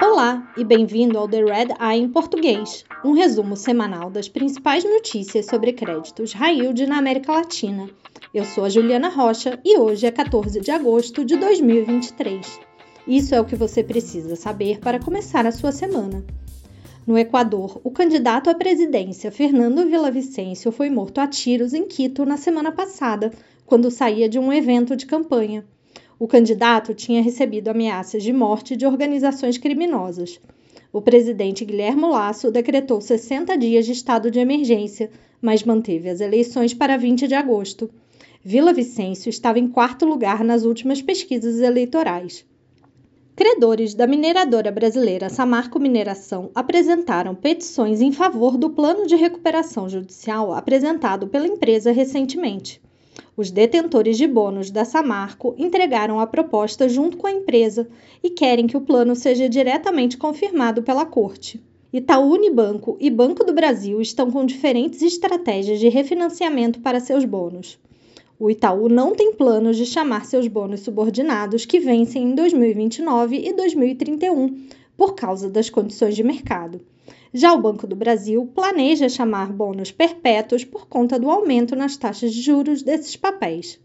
Olá e bem-vindo ao The Red Eye em português, um resumo semanal das principais notícias sobre créditos yield na América Latina. Eu sou a Juliana Rocha e hoje é 14 de agosto de 2023. Isso é o que você precisa saber para começar a sua semana. No Equador, o candidato à presidência Fernando Villavicencio foi morto a tiros em Quito na semana passada, quando saía de um evento de campanha. O candidato tinha recebido ameaças de morte de organizações criminosas. O presidente Guilherme Lasso decretou 60 dias de estado de emergência, mas manteve as eleições para 20 de agosto. Vila Vicêncio estava em quarto lugar nas últimas pesquisas eleitorais. Credores da mineradora brasileira Samarco Mineração apresentaram petições em favor do plano de recuperação judicial apresentado pela empresa recentemente. Os detentores de bônus da Samarco entregaram a proposta junto com a empresa e querem que o plano seja diretamente confirmado pela Corte. Itaú Unibanco e Banco do Brasil estão com diferentes estratégias de refinanciamento para seus bônus. O Itaú não tem planos de chamar seus bônus subordinados que vencem em 2029 e 2031 por causa das condições de mercado. Já o Banco do Brasil planeja chamar bônus perpétuos por conta do aumento nas taxas de juros desses papéis.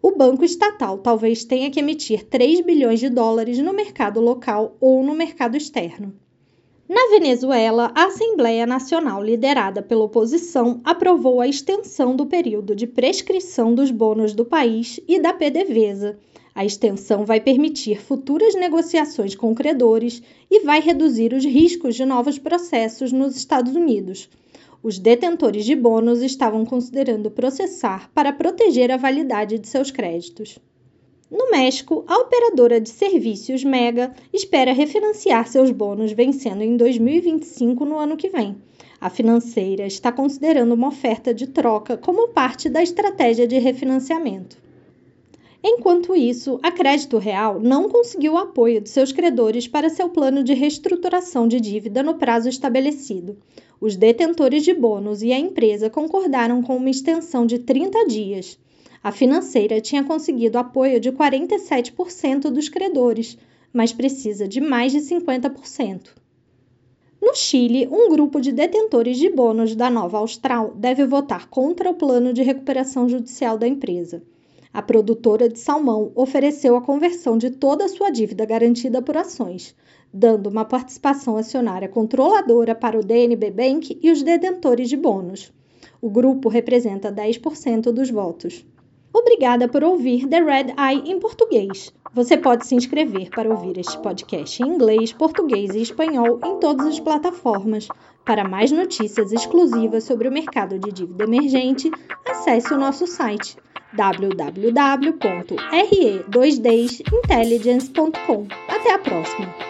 O banco estatal talvez tenha que emitir 3 bilhões de dólares no mercado local ou no mercado externo. Na Venezuela, a Assembleia Nacional, liderada pela oposição, aprovou a extensão do período de prescrição dos bônus do país e da PDVSA. A extensão vai permitir futuras negociações com credores e vai reduzir os riscos de novos processos nos Estados Unidos. Os detentores de bônus estavam considerando processar para proteger a validade de seus créditos. No México, a operadora de serviços Mega espera refinanciar seus bônus vencendo em 2025 no ano que vem. A financeira está considerando uma oferta de troca como parte da estratégia de refinanciamento. Enquanto isso, a Crédito Real não conseguiu apoio de seus credores para seu plano de reestruturação de dívida no prazo estabelecido. Os detentores de bônus e a empresa concordaram com uma extensão de 30 dias. A financeira tinha conseguido apoio de 47% dos credores, mas precisa de mais de 50%. No Chile, um grupo de detentores de bônus da Nova Austral deve votar contra o plano de recuperação judicial da empresa. A produtora de salmão ofereceu a conversão de toda a sua dívida garantida por ações, dando uma participação acionária controladora para o DNB Bank e os detentores de bônus. O grupo representa 10% dos votos. Obrigada por ouvir The Red Eye em português. Você pode se inscrever para ouvir este podcast em inglês, português e espanhol em todas as plataformas. Para mais notícias exclusivas sobre o mercado de dívida emergente, acesse o nosso site www.re2dintelligence.com. Até a próxima!